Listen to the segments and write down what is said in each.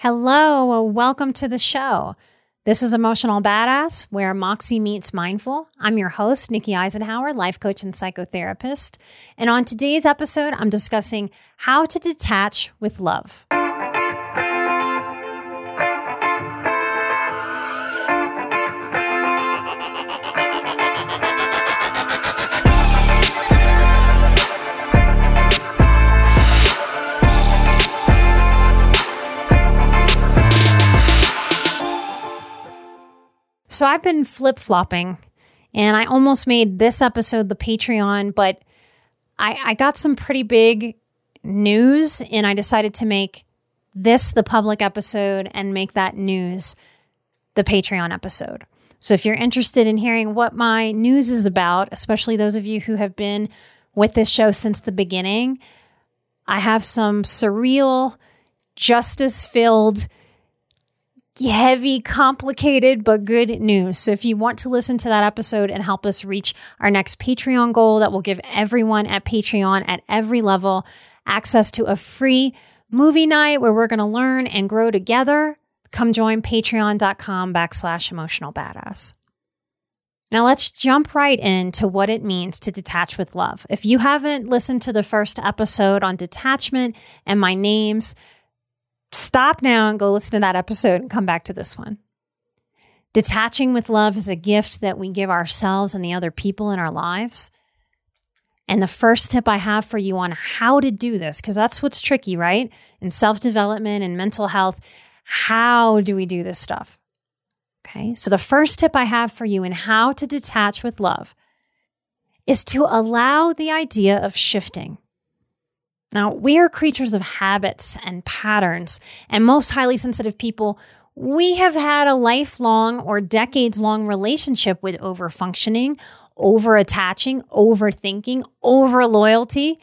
Hello, welcome to the show. This is Emotional Badass, where Moxie meets mindful. I'm your host, Nikki Eisenhauer, life coach and psychotherapist. And on today's episode, I'm discussing how to detach with love. So I've been flip flopping and I almost made this episode the Patreon, but I, I got some pretty big news and I decided to make this the public episode and make that news the Patreon episode. So if you're interested in hearing what my news is about, especially those of you who have been with this show since the beginning, I have some surreal, justice filled, heavy, complicated, but good news. So if you want to listen to that episode and help us reach our next Patreon goal that will give everyone at Patreon at every level access to a free movie night where we're going to learn and grow together, come join patreon.com backslash emotional badass. Now let's jump right into what it means to detach with love. If you haven't listened to the first episode on detachment and my names, stop now and go listen to that episode and come back to this one. Detaching with love is a gift that we give ourselves and the other people in our lives. And the first tip I have for you on how to do this, because that's what's tricky, right? In self development and mental health, how do we do this stuff? Okay. So the first tip I have for you in how to detach with love is to allow the idea of shifting. Now, we are creatures of habits and patterns, and most highly sensitive people, we have had a lifelong or decades long relationship with overfunctioning, over attaching, overthinking, over loyalty.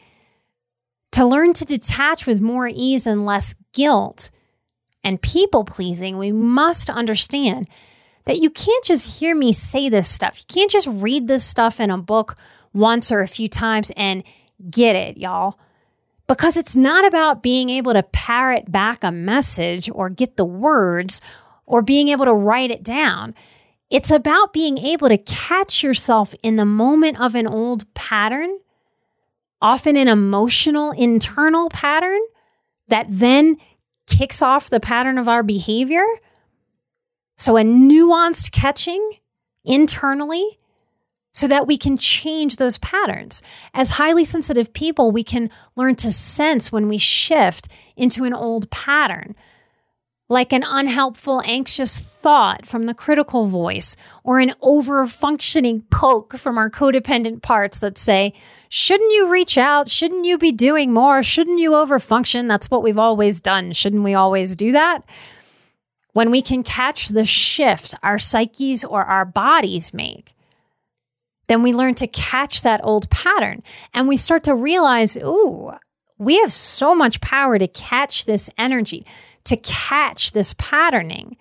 To learn to detach with more ease and less guilt and people pleasing, we must understand that you can't just hear me say this stuff. You can't just read this stuff in a book once or a few times and get it, y'all because it's not about being able to parrot back a message or get the words or being able to write it down. It's about being able to catch yourself in the moment of an old pattern, often an emotional internal pattern that then kicks off the pattern of our behavior. So, a nuanced catching internally so that we can change those patterns. As highly sensitive people, we can learn to sense when we shift into an old pattern, like an unhelpful, anxious thought from the critical voice, or an over functioning poke from our codependent parts that say, Shouldn't you reach out? Shouldn't you be doing more? Shouldn't you overfunction? That's what we've always done. Shouldn't we always do that? When we can catch the shift our psyches or our bodies make, then we learn to catch that old pattern and we start to realize, ooh, we have so much power to catch this energy, to catch this patterning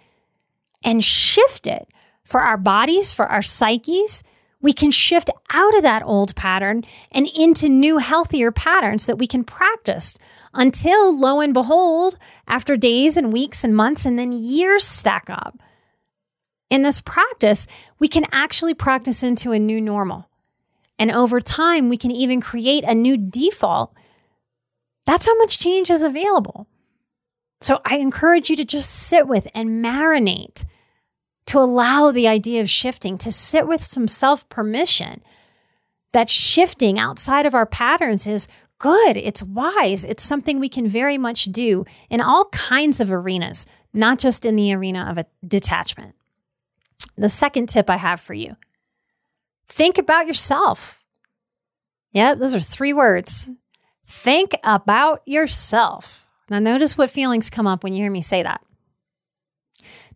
and shift it for our bodies, for our psyches. We can shift out of that old pattern and into new, healthier patterns that we can practice until, lo and behold, after days and weeks and months and then years stack up, in this practice, we can actually practice into a new normal. And over time, we can even create a new default. That's how much change is available. So I encourage you to just sit with and marinate, to allow the idea of shifting, to sit with some self permission that shifting outside of our patterns is good, it's wise, it's something we can very much do in all kinds of arenas, not just in the arena of a detachment. The second tip I have for you think about yourself. Yep, those are three words. Think about yourself. Now, notice what feelings come up when you hear me say that.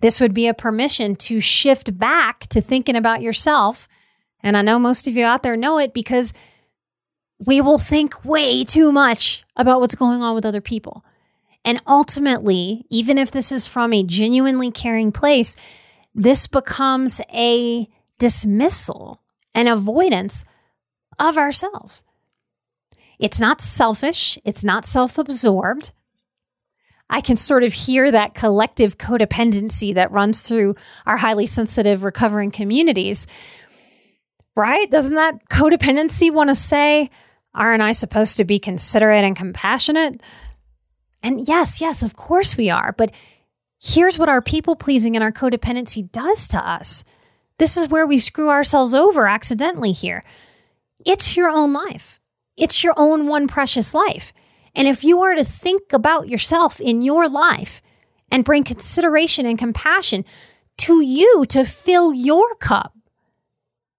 This would be a permission to shift back to thinking about yourself. And I know most of you out there know it because we will think way too much about what's going on with other people. And ultimately, even if this is from a genuinely caring place, this becomes a dismissal and avoidance of ourselves. It's not selfish, it's not self absorbed. I can sort of hear that collective codependency that runs through our highly sensitive recovering communities. Right? Doesn't that codependency want to say, aren't I supposed to be considerate and compassionate? And yes, yes, of course we are. But here's what our people pleasing and our codependency does to us. This is where we screw ourselves over accidentally here. It's your own life, it's your own one precious life. And if you are to think about yourself in your life and bring consideration and compassion to you to fill your cup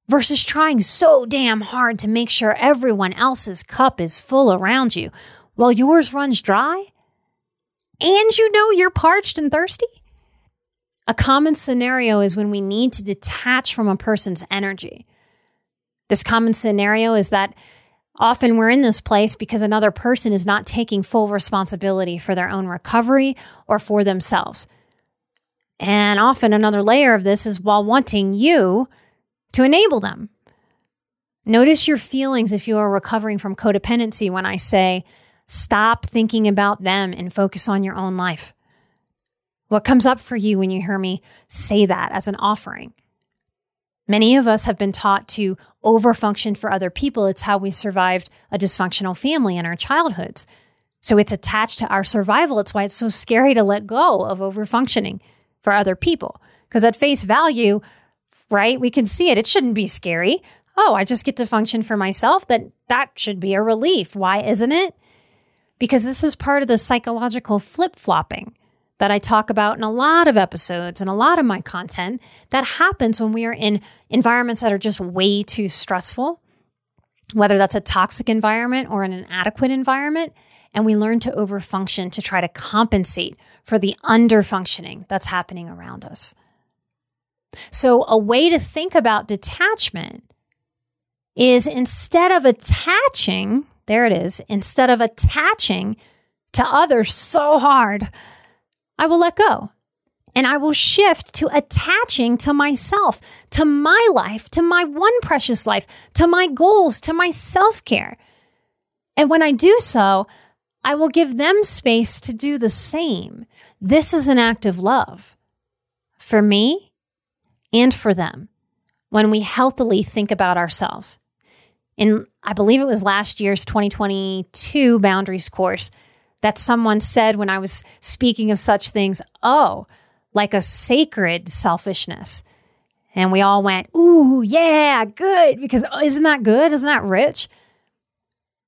versus trying so damn hard to make sure everyone else's cup is full around you while yours runs dry, and you know you're parched and thirsty? A common scenario is when we need to detach from a person's energy. This common scenario is that often we're in this place because another person is not taking full responsibility for their own recovery or for themselves. And often another layer of this is while wanting you to enable them. Notice your feelings if you are recovering from codependency when I say, Stop thinking about them and focus on your own life. What comes up for you when you hear me say that as an offering? Many of us have been taught to overfunction for other people. It's how we survived a dysfunctional family in our childhoods. So it's attached to our survival. It's why it's so scary to let go of overfunctioning for other people. Because at face value, right, we can see it. It shouldn't be scary. Oh, I just get to function for myself. That that should be a relief. Why isn't it? Because this is part of the psychological flip flopping that I talk about in a lot of episodes and a lot of my content that happens when we are in environments that are just way too stressful, whether that's a toxic environment or an inadequate environment. And we learn to overfunction to try to compensate for the underfunctioning that's happening around us. So, a way to think about detachment is instead of attaching there it is. Instead of attaching to others so hard, I will let go and I will shift to attaching to myself, to my life, to my one precious life, to my goals, to my self care. And when I do so, I will give them space to do the same. This is an act of love for me and for them when we healthily think about ourselves in, I believe it was last year's 2022 boundaries course, that someone said when I was speaking of such things, oh, like a sacred selfishness. And we all went, ooh, yeah, good. Because oh, isn't that good? Isn't that rich?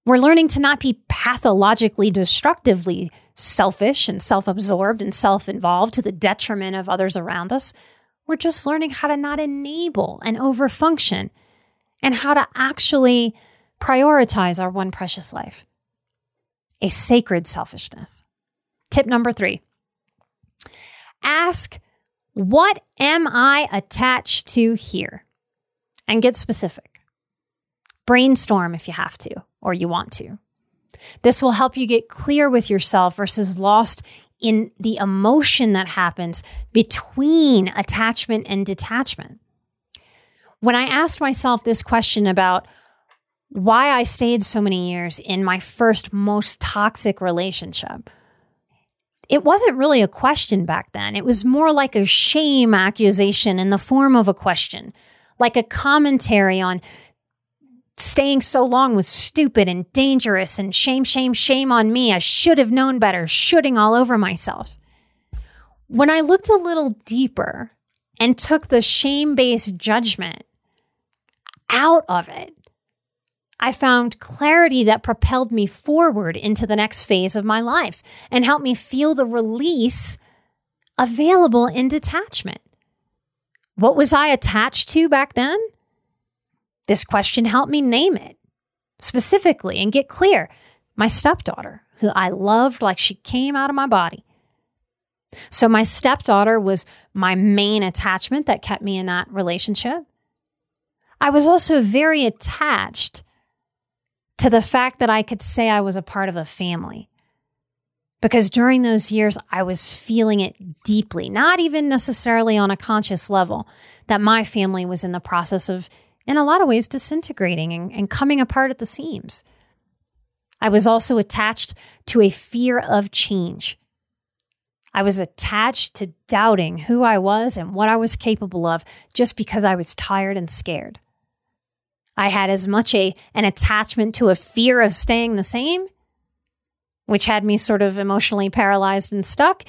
We're learning to not be pathologically destructively selfish and self absorbed and self involved to the detriment of others around us. We're just learning how to not enable and overfunction and how to actually prioritize our one precious life a sacred selfishness. Tip number three ask, What am I attached to here? And get specific. Brainstorm if you have to or you want to. This will help you get clear with yourself versus lost in the emotion that happens between attachment and detachment when I asked myself this question about why I stayed so many years in my first most toxic relationship, it wasn't really a question back then. It was more like a shame accusation in the form of a question, like a commentary on staying so long was stupid and dangerous and shame, shame, shame on me. I should have known better, shooting all over myself. When I looked a little deeper and took the shame based judgment out of it, I found clarity that propelled me forward into the next phase of my life and helped me feel the release available in detachment. What was I attached to back then? This question helped me name it specifically and get clear. My stepdaughter, who I loved like she came out of my body. So my stepdaughter was my main attachment that kept me in that relationship. I was also very attached to the fact that I could say I was a part of a family. Because during those years, I was feeling it deeply, not even necessarily on a conscious level, that my family was in the process of, in a lot of ways, disintegrating and, and coming apart at the seams. I was also attached to a fear of change. I was attached to doubting who I was and what I was capable of just because I was tired and scared. I had as much a an attachment to a fear of staying the same, which had me sort of emotionally paralyzed and stuck,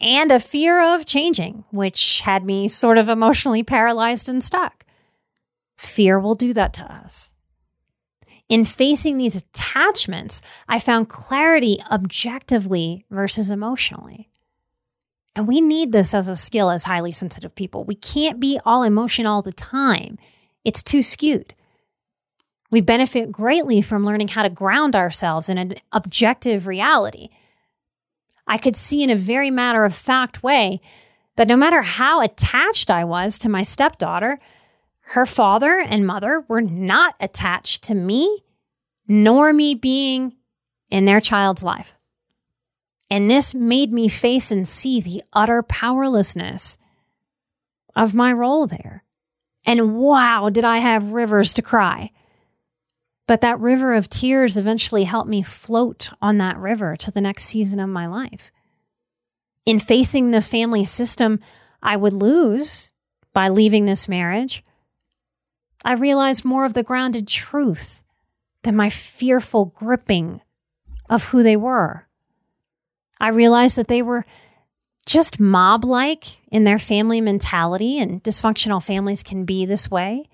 and a fear of changing, which had me sort of emotionally paralyzed and stuck. Fear will do that to us. In facing these attachments, I found clarity objectively versus emotionally. And we need this as a skill as highly sensitive people. We can't be all emotion all the time, it's too skewed. We benefit greatly from learning how to ground ourselves in an objective reality. I could see in a very matter of fact way that no matter how attached I was to my stepdaughter, her father and mother were not attached to me, nor me being in their child's life. And this made me face and see the utter powerlessness of my role there. And wow, did I have rivers to cry. But that river of tears eventually helped me float on that river to the next season of my life. In facing the family system I would lose by leaving this marriage, I realized more of the grounded truth than my fearful gripping of who they were. I realized that they were just mob like in their family mentality, and dysfunctional families can be this way.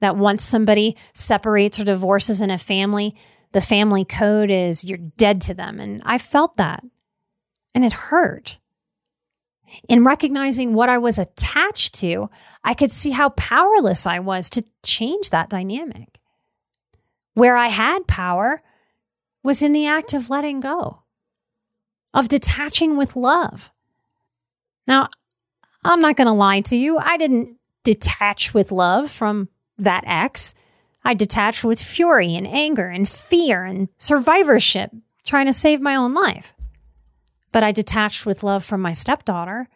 That once somebody separates or divorces in a family, the family code is you're dead to them. And I felt that, and it hurt. In recognizing what I was attached to, I could see how powerless I was to change that dynamic. Where I had power was in the act of letting go of detaching with love. Now, I'm not going to lie to you. I didn't detach with love from that ex. I detached with fury and anger and fear and survivorship, trying to save my own life. But I detached with love from my stepdaughter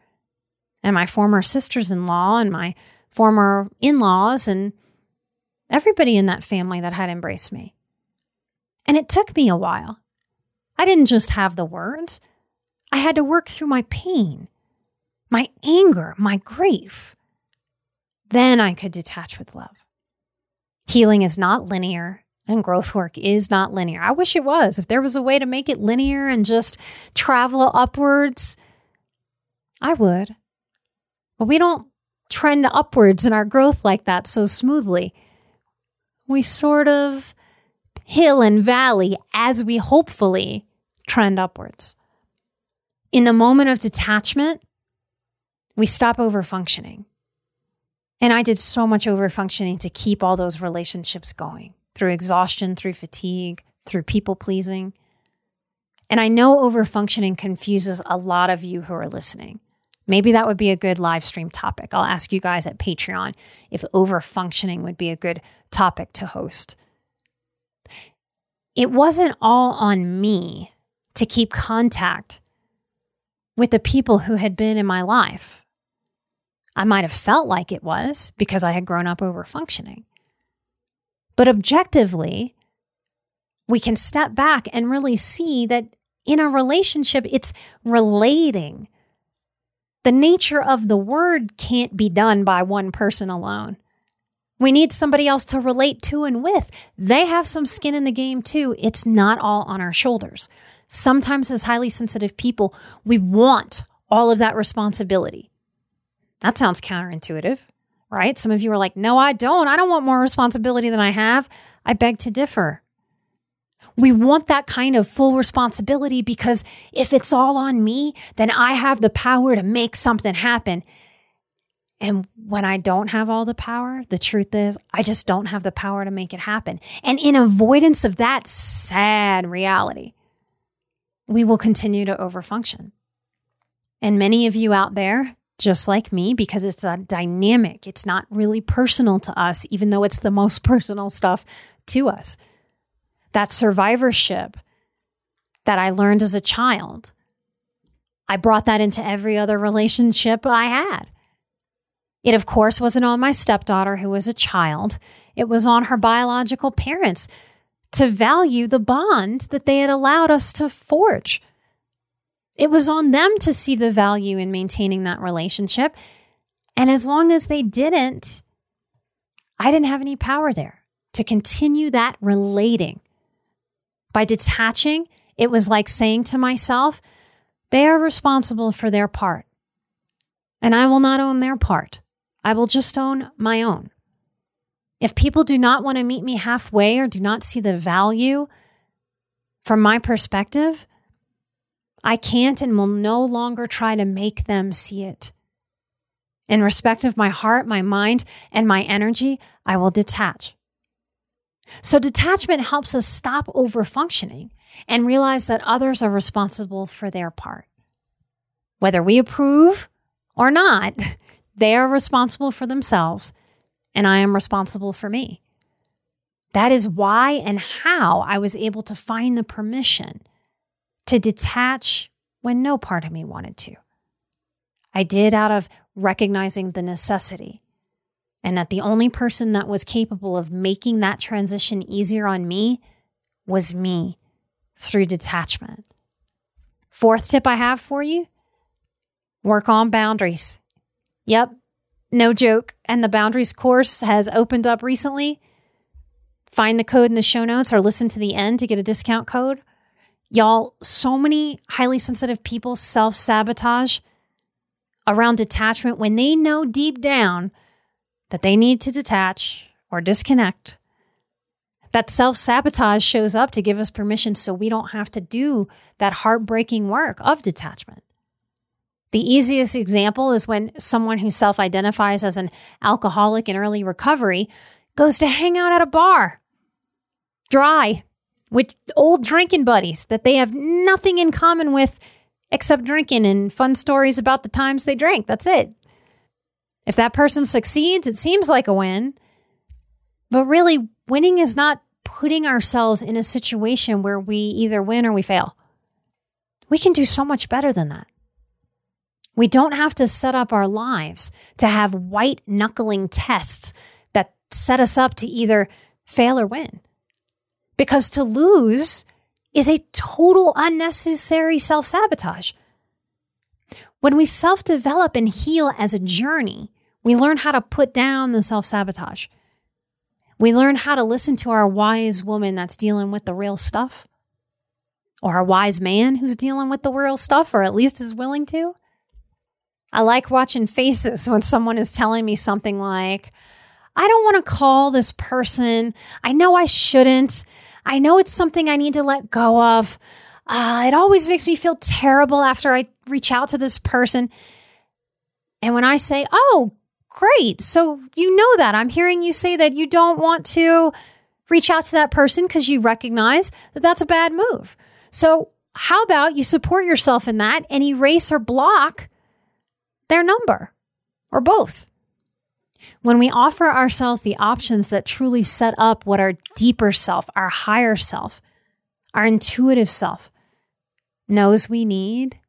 and my former sisters in law and my former in laws and everybody in that family that had embraced me. And it took me a while. I didn't just have the words, I had to work through my pain, my anger, my grief. Then I could detach with love. Healing is not linear and growth work is not linear. I wish it was. If there was a way to make it linear and just travel upwards, I would. But we don't trend upwards in our growth like that so smoothly. We sort of hill and valley as we hopefully trend upwards. In the moment of detachment, we stop over functioning. And I did so much over functioning to keep all those relationships going through exhaustion, through fatigue, through people pleasing. And I know over functioning confuses a lot of you who are listening. Maybe that would be a good live stream topic. I'll ask you guys at Patreon if over functioning would be a good topic to host it wasn't all on me to keep contact with the people who had been in my life. I might have felt like it was because I had grown up over functioning. But objectively, we can step back and really see that in a relationship, it's relating. The nature of the word can't be done by one person alone. We need somebody else to relate to and with. They have some skin in the game too. It's not all on our shoulders. Sometimes, as highly sensitive people, we want all of that responsibility. That sounds counterintuitive, right? Some of you are like, no, I don't. I don't want more responsibility than I have. I beg to differ. We want that kind of full responsibility because if it's all on me, then I have the power to make something happen. And when I don't have all the power, the truth is, I just don't have the power to make it happen. And in avoidance of that sad reality, we will continue to overfunction. And many of you out there, just like me, because it's a dynamic, it's not really personal to us, even though it's the most personal stuff to us. That survivorship that I learned as a child, I brought that into every other relationship I had. It, of course, wasn't on my stepdaughter who was a child, it was on her biological parents to value the bond that they had allowed us to forge. It was on them to see the value in maintaining that relationship. And as long as they didn't, I didn't have any power there to continue that relating. By detaching, it was like saying to myself, they are responsible for their part. And I will not own their part. I will just own my own. If people do not want to meet me halfway or do not see the value from my perspective, I can't and will no longer try to make them see it. In respect of my heart, my mind, and my energy, I will detach. So, detachment helps us stop over functioning and realize that others are responsible for their part. Whether we approve or not, they are responsible for themselves, and I am responsible for me. That is why and how I was able to find the permission to detach when no part of me wanted to. I did out of recognizing the necessity and that the only person that was capable of making that transition easier on me was me through detachment. Fourth tip I have for you work on boundaries. Yep, no joke. And the boundaries course has opened up recently. Find the code in the show notes or listen to the end to get a discount code. Y'all, so many highly sensitive people self sabotage around detachment when they know deep down that they need to detach or disconnect. That self sabotage shows up to give us permission so we don't have to do that heartbreaking work of detachment. The easiest example is when someone who self identifies as an alcoholic in early recovery goes to hang out at a bar, dry, with old drinking buddies that they have nothing in common with except drinking and fun stories about the times they drank. That's it. If that person succeeds, it seems like a win. But really, winning is not putting ourselves in a situation where we either win or we fail. We can do so much better than that. We don't have to set up our lives to have white knuckling tests that set us up to either fail or win. Because to lose is a total unnecessary self sabotage. When we self develop and heal as a journey, we learn how to put down the self sabotage. We learn how to listen to our wise woman that's dealing with the real stuff, or a wise man who's dealing with the real stuff, or at least is willing to. I like watching faces when someone is telling me something like, I don't want to call this person. I know I shouldn't. I know it's something I need to let go of. Uh, it always makes me feel terrible after I reach out to this person. And when I say, Oh, great. So you know that. I'm hearing you say that you don't want to reach out to that person because you recognize that that's a bad move. So, how about you support yourself in that and erase or block their number or both. When we offer ourselves the options that truly set up what our deeper self, our higher self, our intuitive self knows we need,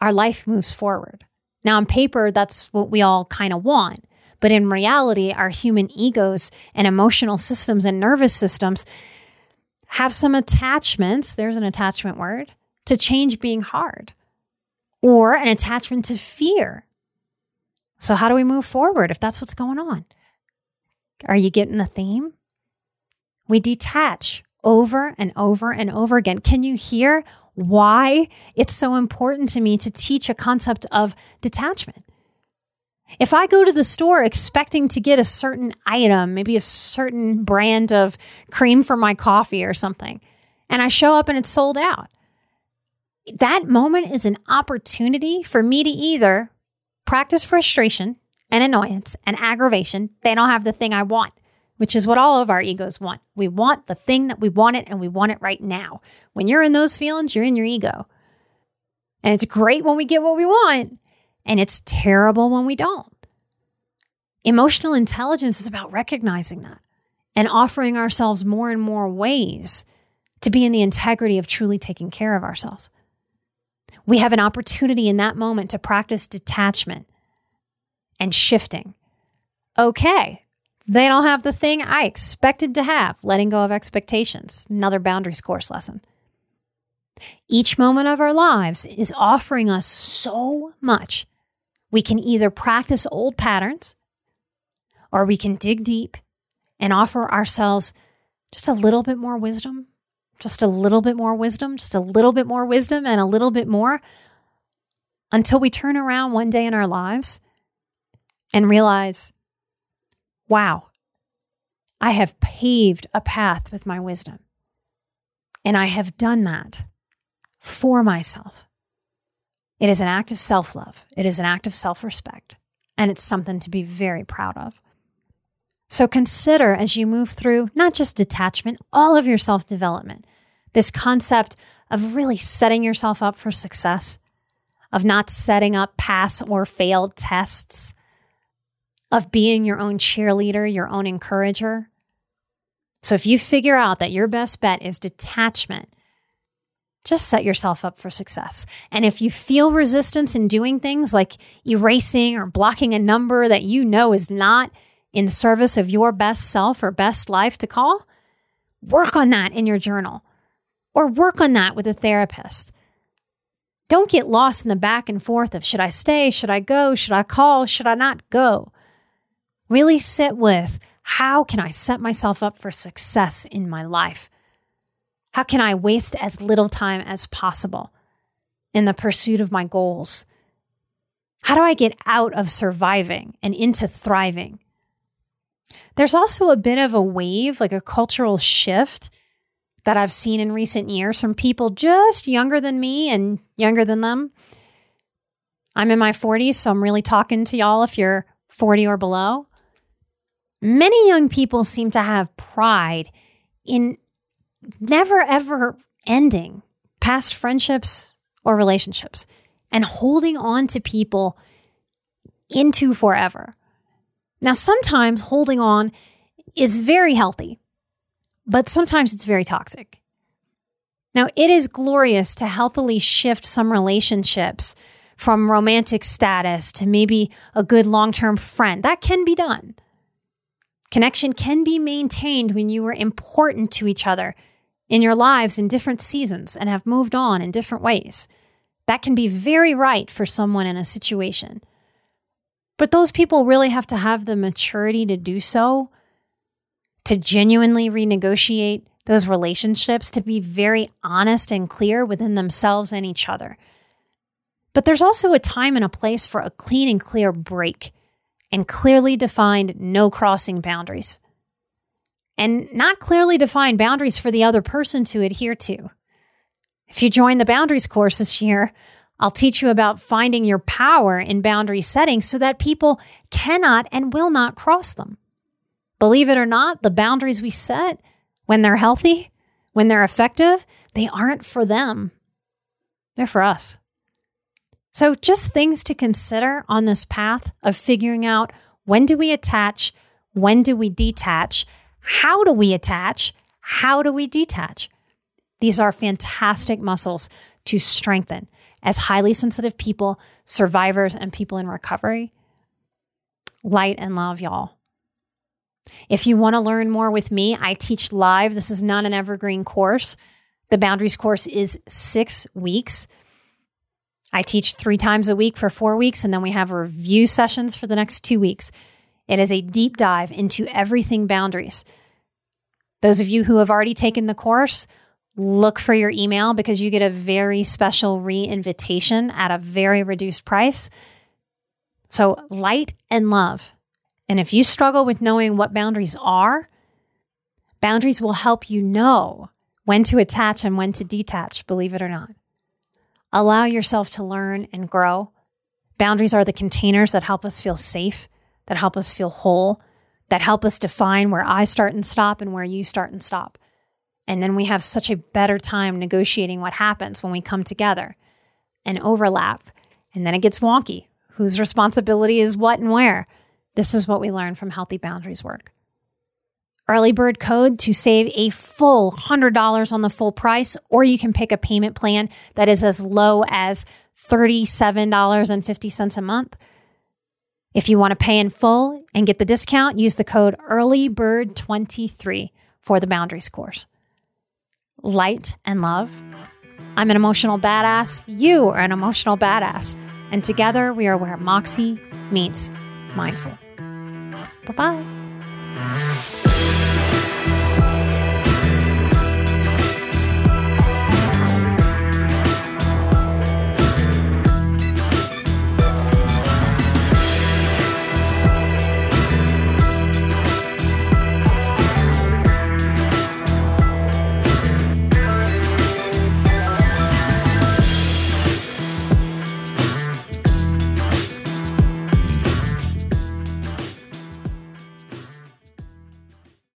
our life moves forward. Now, on paper, that's what we all kind of want. But in reality, our human egos and emotional systems and nervous systems have some attachments, there's an attachment word, to change being hard or an attachment to fear. So, how do we move forward if that's what's going on? Are you getting the theme? We detach over and over and over again. Can you hear why it's so important to me to teach a concept of detachment? If I go to the store expecting to get a certain item, maybe a certain brand of cream for my coffee or something, and I show up and it's sold out, that moment is an opportunity for me to either practice frustration and annoyance and aggravation. They don't have the thing I want, which is what all of our egos want. We want the thing that we want it and we want it right now. When you're in those feelings, you're in your ego. And it's great when we get what we want, and it's terrible when we don't. Emotional intelligence is about recognizing that and offering ourselves more and more ways to be in the integrity of truly taking care of ourselves. We have an opportunity in that moment to practice detachment and shifting. Okay, they don't have the thing I expected to have, letting go of expectations, another boundaries course lesson. Each moment of our lives is offering us so much. We can either practice old patterns or we can dig deep and offer ourselves just a little bit more wisdom, just a little bit more wisdom, just a little bit more wisdom, and a little bit more until we turn around one day in our lives and realize, wow, I have paved a path with my wisdom. And I have done that for myself. It is an act of self love, it is an act of self respect, and it's something to be very proud of. So consider as you move through not just detachment, all of your self development, this concept of really setting yourself up for success, of not setting up pass or failed tests, of being your own cheerleader, your own encourager. So if you figure out that your best bet is detachment, just set yourself up for success. And if you feel resistance in doing things like erasing or blocking a number that you know is not in service of your best self or best life to call, work on that in your journal or work on that with a therapist. Don't get lost in the back and forth of should I stay? Should I go? Should I call? Should I not go? Really sit with how can I set myself up for success in my life? How can I waste as little time as possible in the pursuit of my goals? How do I get out of surviving and into thriving? There's also a bit of a wave, like a cultural shift that I've seen in recent years from people just younger than me and younger than them. I'm in my 40s, so I'm really talking to y'all if you're 40 or below. Many young people seem to have pride in never ever ending past friendships or relationships and holding on to people into forever. Now, sometimes holding on is very healthy, but sometimes it's very toxic. Now, it is glorious to healthily shift some relationships from romantic status to maybe a good long term friend. That can be done. Connection can be maintained when you are important to each other in your lives in different seasons and have moved on in different ways. That can be very right for someone in a situation. But those people really have to have the maturity to do so, to genuinely renegotiate those relationships, to be very honest and clear within themselves and each other. But there's also a time and a place for a clean and clear break and clearly defined no crossing boundaries. And not clearly defined boundaries for the other person to adhere to. If you join the boundaries course this year, I'll teach you about finding your power in boundary setting so that people cannot and will not cross them. Believe it or not, the boundaries we set, when they're healthy, when they're effective, they aren't for them. They're for us. So, just things to consider on this path of figuring out when do we attach, when do we detach, how do we attach, how do we detach. These are fantastic muscles to strengthen as highly sensitive people, survivors, and people in recovery. Light and love, y'all. If you want to learn more with me, I teach live. This is not an evergreen course. The boundaries course is six weeks. I teach three times a week for four weeks, and then we have review sessions for the next two weeks. It is a deep dive into everything boundaries. Those of you who have already taken the course look for your email because you get a very special re invitation at a very reduced price. So, light and love. And if you struggle with knowing what boundaries are, boundaries will help you know when to attach and when to detach, believe it or not. Allow yourself to learn and grow. Boundaries are the containers that help us feel safe, that help us feel whole, that help us define where I start and stop and where you start and stop. And then we have such a better time negotiating what happens when we come together. and overlap. And then it gets wonky. Whose responsibility is what and where? This is what we learn from Healthy Boundaries work. Early bird code to save a full $100 on the full price, or you can pick a payment plan that is as low as $37.50 a month. If you want to pay in full and get the discount, use the code EARLYBIRD23 for the Boundaries course. Light and love. I'm an emotional badass. You are an emotional badass. And together we are where Moxie meets mindful. Bye bye.